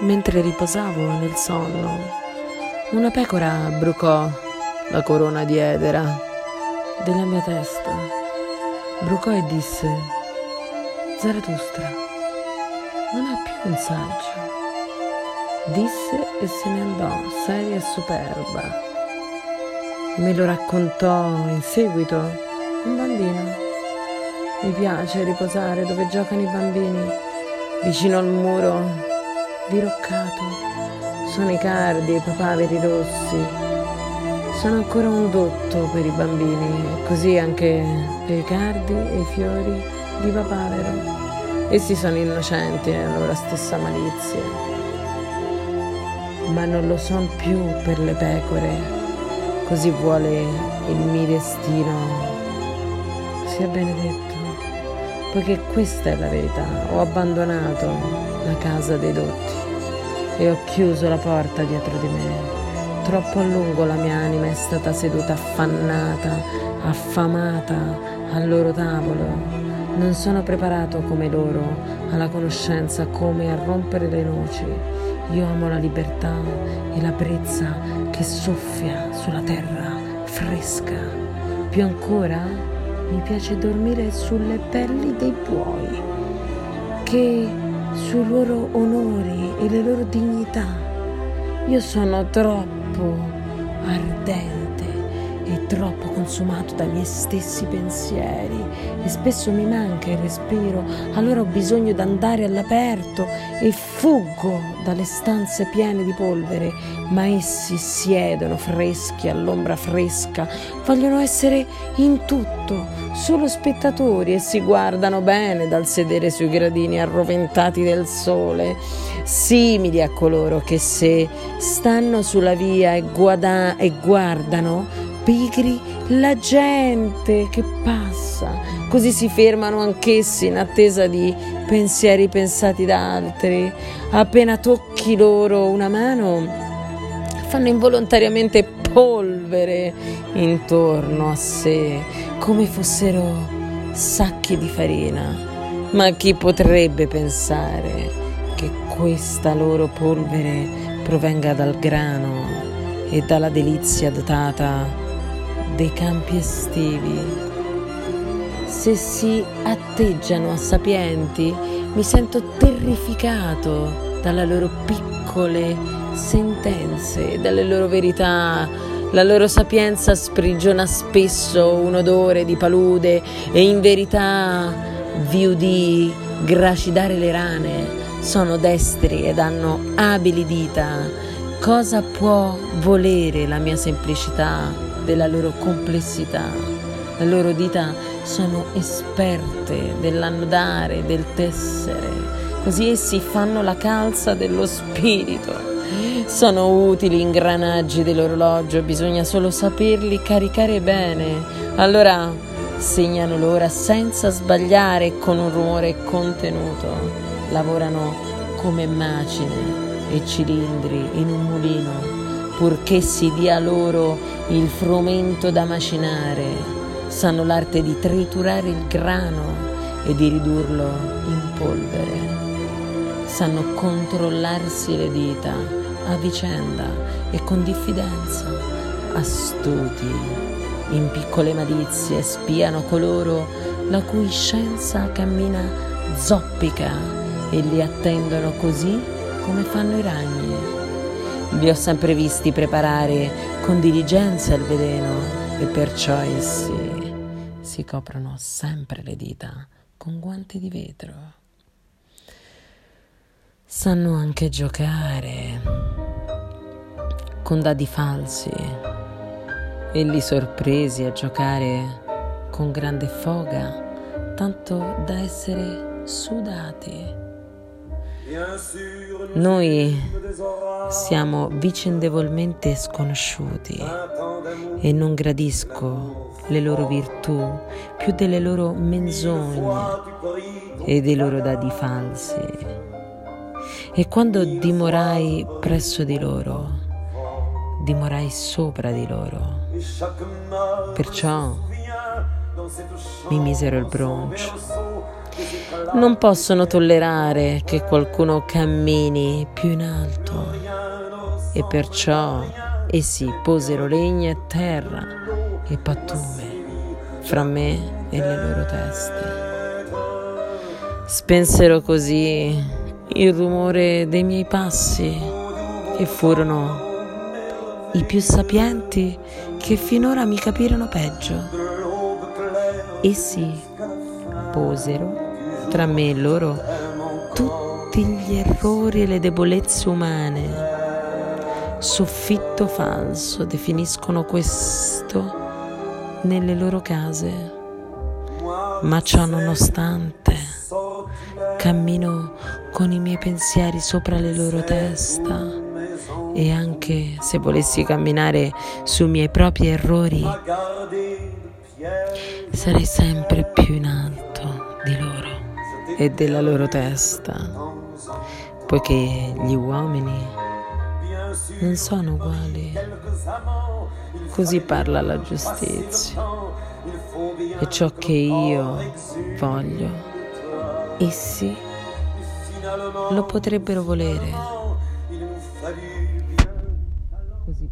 mentre riposavo nel sonno, una pecora brucò la corona di edera della mia testa. Brucò e disse, Zaratustra, non è più un saggio. Disse e se ne andò, seria e superba. Me lo raccontò in seguito un bambino. Mi piace riposare dove giocano i bambini, vicino al muro diroccato. Sono i cardi e i papaveri rossi. Sono ancora un dotto per i bambini, così anche per i cardi e i fiori di papavero. Essi sono innocenti nella loro stessa malizia, ma non lo sono più per le pecore. Così vuole il mio destino. Sia benedetto, poiché questa è la verità. Ho abbandonato la casa dei dotti e ho chiuso la porta dietro di me. Troppo a lungo la mia anima è stata seduta affannata, affamata al loro tavolo. Non sono preparato come loro alla conoscenza, come a rompere le noci. Io amo la libertà e la brezza che soffia sulla terra fresca. Più ancora mi piace dormire sulle pelli dei buoi che sui loro onori e le loro dignità. Io sono troppo ardente e troppo consumato dai miei stessi pensieri e spesso mi manca il respiro, allora ho bisogno di andare all'aperto e fuggo dalle stanze piene di polvere, ma essi siedono freschi all'ombra fresca, vogliono essere in tutto, solo spettatori e si guardano bene dal sedere sui gradini arroventati del sole, simili a coloro che se stanno sulla via e, guada- e guardano pigri la gente che passa, così si fermano anch'essi in attesa di pensieri pensati da altri. Appena tocchi loro una mano, fanno involontariamente polvere intorno a sé, come fossero sacchi di farina. Ma chi potrebbe pensare che questa loro polvere provenga dal grano e dalla delizia dotata dei campi estivi. Se si atteggiano a sapienti, mi sento terrificato dalle loro piccole sentenze, dalle loro verità. La loro sapienza sprigiona spesso un odore di palude e in verità vi udì gracidare le rane. Sono destri ed hanno abili dita. Cosa può volere la mia semplicità? Della loro complessità. Le loro dita sono esperte dell'annodare, del tessere, così essi fanno la calza dello spirito. Sono utili ingranaggi dell'orologio, bisogna solo saperli caricare bene. Allora segnano l'ora senza sbagliare con un rumore contenuto. Lavorano come macine e cilindri in un mulino purché si dia loro il frumento da macinare, sanno l'arte di triturare il grano e di ridurlo in polvere, sanno controllarsi le dita a vicenda e con diffidenza, astuti, in piccole malizie spiano coloro la cui scienza cammina zoppica e li attendono così come fanno i ragni li ho sempre visti preparare con diligenza il veleno e perciò essi si coprono sempre le dita con guanti di vetro. Sanno anche giocare con dadi falsi e li sorpresi a giocare con grande foga, tanto da essere sudati. Noi siamo vicendevolmente sconosciuti e non gradisco le loro virtù più delle loro menzogne e dei loro dadi falsi. E quando dimorai presso di loro, dimorai sopra di loro. Perciò mi misero il broncio Non possono tollerare che qualcuno cammini più in alto e perciò essi posero legna e terra e pattume fra me e le loro teste. Spensero così il rumore dei miei passi e furono i più sapienti che finora mi capirono peggio. Essi posero tra me e loro tutti gli errori e le debolezze umane. Soffitto falso definiscono questo nelle loro case, ma ciò nonostante cammino con i miei pensieri sopra le loro testa e anche se volessi camminare sui miei propri errori, sarei sempre più in alto di loro e della loro testa, poiché gli uomini non sono uguali. Così parla la giustizia. E ciò che io voglio, essi lo potrebbero volere. Così